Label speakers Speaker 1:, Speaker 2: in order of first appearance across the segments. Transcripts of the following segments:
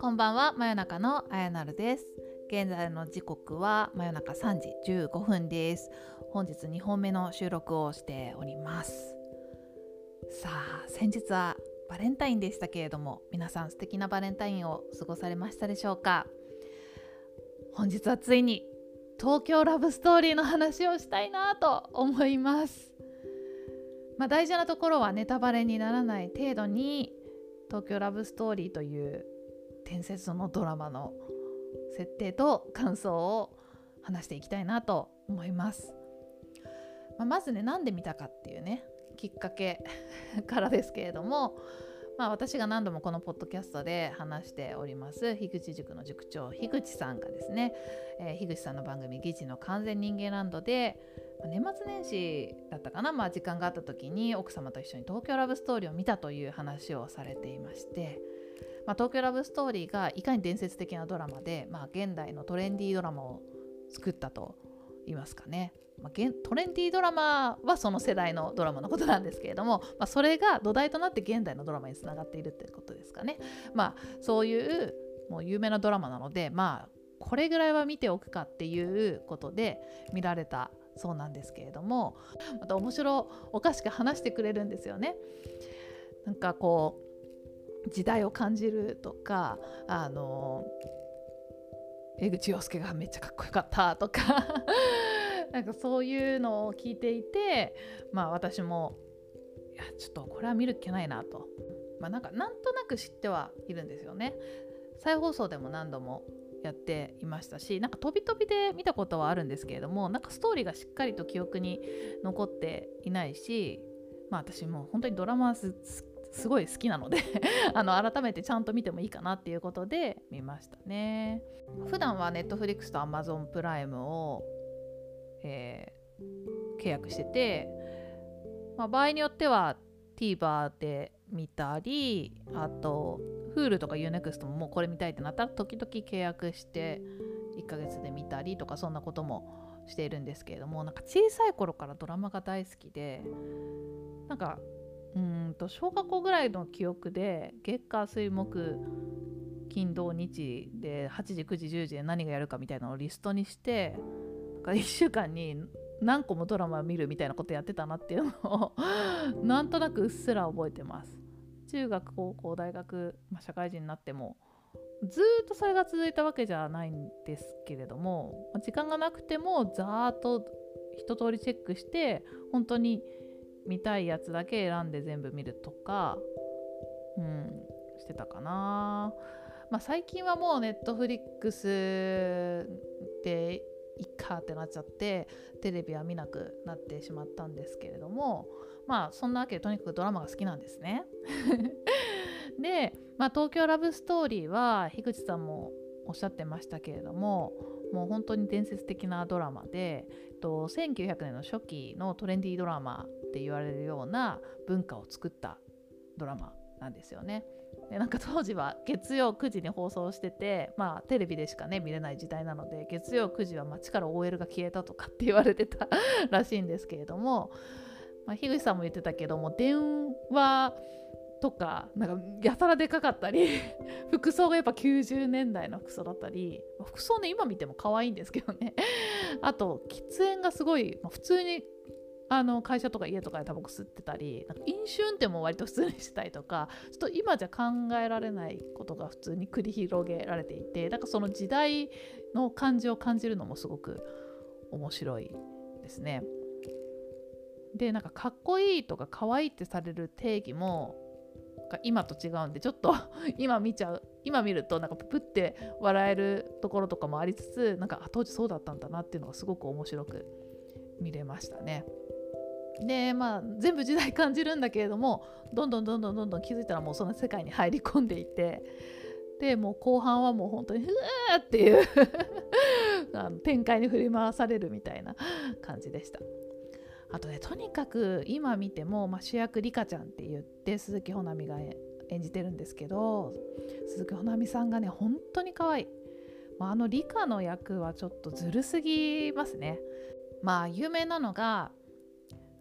Speaker 1: こんばんは真夜中のあやなるです。現在の時刻は真夜中3時15分です。本日2本目の収録をしております。さあ先日はバレンタインでしたけれども皆さん素敵なバレンタインを過ごされましたでしょうか？本日はついに東京ラブストーリーの話をしたいなと思います。まあ、大事なところはネタバレにならない程度に東京ラブストーリーという伝説のドラマの設定と感想を話していきたいなと思います。まあ、まずね何で見たかっていうねきっかけ からですけれども、まあ、私が何度もこのポッドキャストで話しております樋口塾の塾長樋口さんがですね、えー、樋口さんの番組「議事の完全人間ランドで」ま、年末年始だったかな、まあ、時間があった時に奥様と一緒に「東京ラブストーリー」を見たという話をされていましてまあ、東京ラブストーリーがいかに伝説的なドラマで、まあ、現代のトレンディードラマを作ったと言いますかね、まあ、トレンディードラマはその世代のドラマのことなんですけれども、まあ、それが土台となって現代のドラマにつながっているってことですかね。まあ、そういうもう有名なドラマなので、まあ、これぐらいは見ておくかっていうことで見られたそうなんですけれどもまた面白おかしく話してくれるんですよね。なんかこう時代を感じるとかあの江口洋介がめっちゃかっこよかったとか なんかそういうのを聞いていてまあ私もいやちょっとこれは見るっけないなと、まあ、なんかなんとなく知ってはいるんですよね。再放送でも何度もやっていましたしなんか飛び飛びで見たことはあるんですけれどもなんかストーリーがしっかりと記憶に残っていないしまあ私も本当にドラマすごい好きなので あの改めてちゃんと見てもいいかなっていうことで見ましたね。普段は Netflix と Amazon プライムを、えー、契約してて、まあ、場合によっては TVer で見たりあと Hulu とか Unext ももうこれ見たいってなったら時々契約して1ヶ月で見たりとかそんなこともしているんですけれどもなんか小さい頃からドラマが大好きでなんかうんと小学校ぐらいの記憶で月火水木金土日で8時9時10時で何がやるかみたいなのをリストにしてか1週間に何個もドラマ見るみたいなことやってたなっていうのを なんとなくうっすら覚えてます中学高校大学、まあ、社会人になってもずっとそれが続いたわけじゃないんですけれども時間がなくてもざーっと一通りチェックして本当に見たいやつだけ選んで全部見るとか、うん、してたかな。まあ、最近はもうネットフリックスでいっかってなっちゃってテレビは見なくなってしまったんですけれどもまあそんなわけでとにかくドラマが好きなんですね。で、まあ、東京ラブストーリーは樋口さんもおっしゃってましたけれどももう本当に伝説的なドラマでえっと1900年の初期のトレンディードラマって言われるような文化を作ったドラマなんですよね。でなんか当時は月曜9時に放送しててまあテレビでしかね見れない時代なので月曜9時は街から OL が消えたとかって言われてたらしいんですけれども、まあ、樋口さんも言ってたけども電話とかなんかやたらでかかったり 服装がやっぱ90年代の服装だったり服装ね今見ても可愛いんですけどね。あと喫煙がすごい、まあ、普通にあの会社とか家とかでタバコ吸ってたりなんか飲酒運転も割と普通にしたりとかちょっと今じゃ考えられないことが普通に繰り広げられていてだからその時代の感じを感じるのもすごく面白いですね。でなんかかっこいいとか可愛いってされる定義も今と違うんでちょっと 今見ちゃう今見るとなんかププって笑えるところとかもありつつなんか当時そうだったんだなっていうのがすごく面白く見れましたね。でまあ全部時代感じるんだけれどもどんどんどんどんどんどん気づいたらもうその世界に入り込んでいてでもう後半はもう本当にふわーっていう あの展開に振り回されるみたいな感じでした。あとねとにかく今見ても、まあ、主役リカちゃんって言って鈴木保奈美が演じてるんですけど鈴木保奈美さんがね本当に可愛い、まあ、あのリカの役はちょっとずるすぎますねまあ有名なのが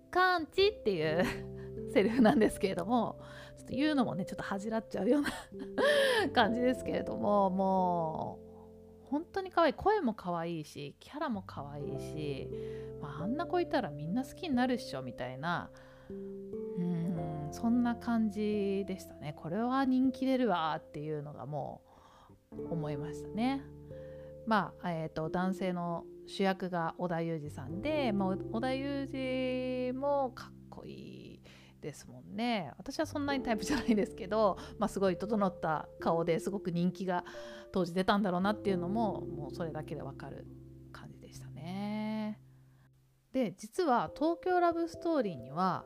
Speaker 1: カンチっていう セリフなんですけれどもちょっと言うのもねちょっと恥じらっちゃうような 感じですけれどももう本当に可愛い声も可愛いしキャラも可愛いし、まあ、あんな子いたらみんな好きになるっしょみたいなうんそんな感じでしたねこれは人気出るわっていうのがもう思いましたね。まあえーと、男性の主役が織田裕二さんで、まあ、織田裕二もかっこいいですもんね私はそんなにタイプじゃないですけど、まあ、すごい整った顔ですごく人気が当時出たんだろうなっていうのももうそれだけでわかる感じでしたね。で実は「東京ラブストーリー」には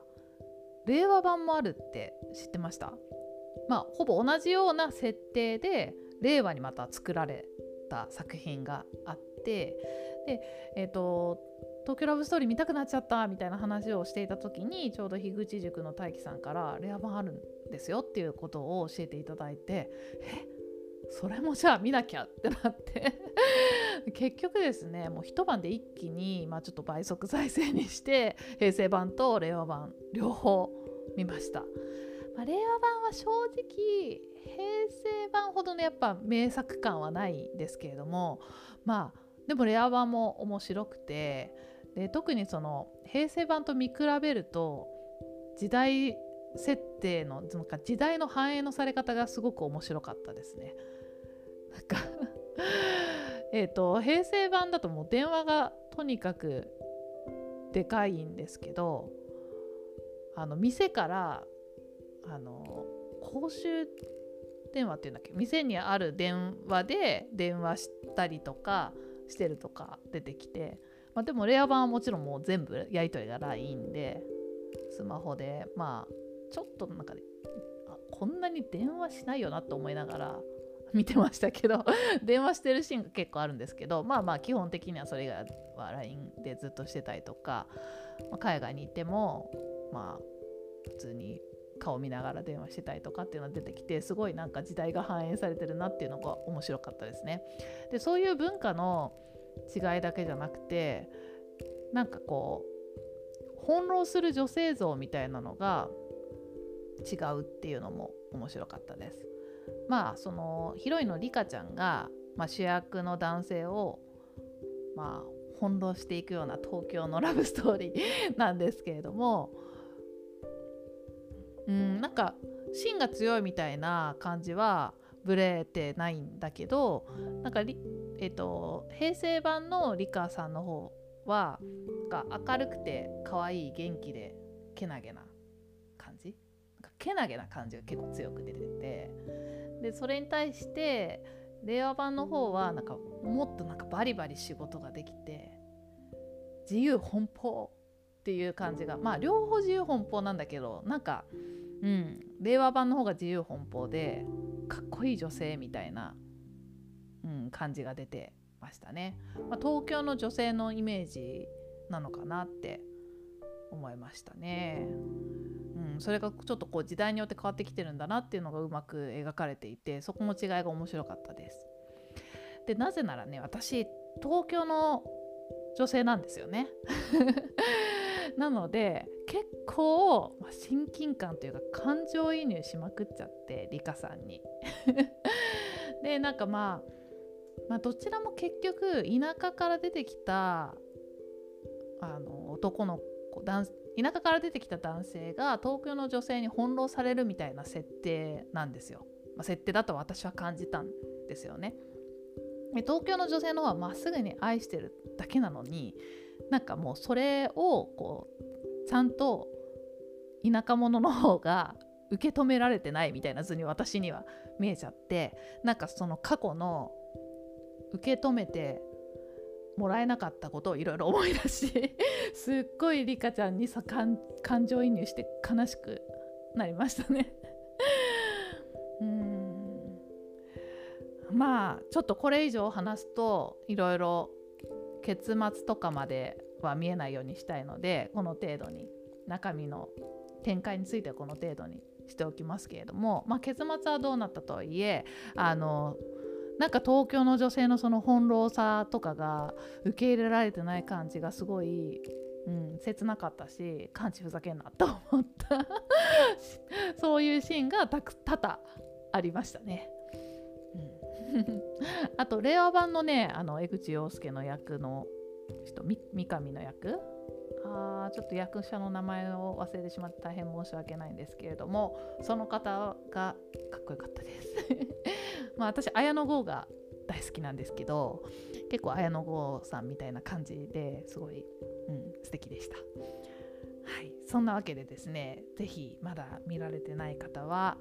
Speaker 1: 令和版もあるって知ってました？まあほぼ同じような設定で令和にまた作られた作品があってでえっ、ー、と東京ラブストーリー見たくなっちゃったみたいな話をしていた時にちょうど樋口塾の大樹さんからレア版あるんですよっていうことを教えていただいてえそれもじゃあ見なきゃってなって。結局ですねもう一晩で一気に、まあ、ちょっと倍速再生にして平成版と令和版両方見ました、ま、令和版は正直平成版ほどのやっぱ名作感はないですけれどもまあでもレア版も面白くてで特にその平成版と見比べると時代設定のなんか時代の反映のされ方がすごく面白かったですね。なんか えと平成版だともう電話がとにかくでかいんですけどあの店からあの公衆電話っていうんだっけ？店にある電話で電話したりとかしてるとか出てきて、まあ、でもレア版はもちろんもう全部やり取りが LINE でスマホでまあちょっとなんかあこんなに電話しないよなと思いながら見てましたけど 電話してるシーンが結構あるんですけどまあまあ基本的にはそれが LINE でずっとしてたりとか、まあ、海外に行ってもまあ普通に顔見ながら電話してたりとかっていうのが出てきてすごいなんか時代が反映されてるなっていうのが面白かったですね。でそういう文化の違いだけじゃなくてなんかこう翻弄する女性像みたいなのが違うっていうのも面白かったです。まあそのヒロインのリカちゃんが、まあ、主役の男性をまあ翻弄していくような東京のラブストーリーなんですけれどもうんなんか芯が強いみたいな感じはブレてないんだけどなんかえっ、と平成版のリカさんの方はが明るくて可愛い元気でけなげな感じ？なんかけなげな感じが結構強く出ててでそれに対して令和版の方はなんかもっとなんかバリバリ仕事ができて自由奔放っていう感じがまあ両方自由奔放なんだけどなんかうん令和版の方が自由奔放でかっこいい女性みたいな、うん、感じが出てましたね、まあ、東京の女性のイメージなのかなって思いましたね。うん、それがちょっとこう時代によって変わってきてるんだなっていうのがうまく描かれていてそこの違いが面白かったです。でなぜならね私東京の女性なんですよね。なので結構、まあ、親近感というか感情移入しまくっちゃってリカさんに。でなんかまあまあ、どちらも結局田舎から出てきたあの男の子男田舎から出てきた男性が東京の女性に翻弄されるみたいな設定なんですよ。まあ、設定だと私は感じたんですよね。で東京の女性の方はまっすぐに愛してるだけなのになんかもうそれをこうちゃんと田舎者の方が受け止められてないみたいな図に私には見えちゃってなんかその過去の受け止めてもらえなかったことをいろいろ思い出し すっごいリカちゃんにさ感情移入して悲しくなりましたね。うん。まあちょっとこれ以上話すといろいろ結末とかまでは見えないようにしたいのでこの程度に中身の展開についてはこの程度にしておきますけれども、まあ、結末はどうなったとはいえあのなんか東京の女性のその翻弄さとかが受け入れられてない感じがすごいうん、切なかったし感知ふざけんなと思った そういうシーンが多々ありましたね。うん、あと令和版のねあの江口洋介の役の人三上の役？あちょっと役者の名前を忘れてしまって大変申し訳ないんですけれどもその方がかっこよかったです。まあ私綾野剛が大好きなんですけど結構綾野剛さんみたいな感じですごい、うん、素敵でした。はいそんなわけでですね是非まだ見られてない方は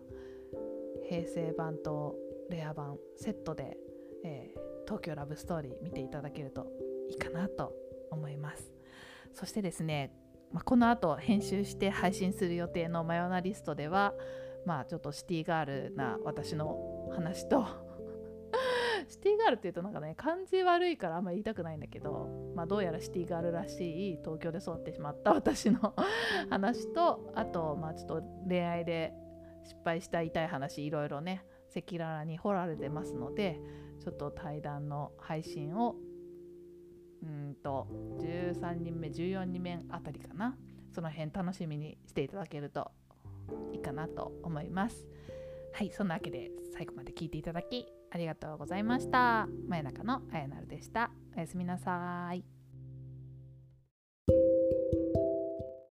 Speaker 1: 平成版とレア版セットで、えー、東京ラブストーリー見ていただけるといいかなと思います。そしてですね、まあ、この後編集して配信する予定のマヨナリストではまあちょっとシティガールな私の話と シティガールっていうとなんかね感じ悪いからあんまり言いたくないんだけど、まあ、どうやらシティガールらしい東京で育ってしまった私の 話とあとまあちょっと恋愛で失敗した痛い話いろいろね赤裸々に掘られてますのでちょっと対談の配信をうんと13人目14人目あたりかな。その辺楽しみにしていただけるといいかなと思います。はいそんなわけで最後まで聞いていただきありがとうございました。真夜中のあやなるでした。おやすみなさい。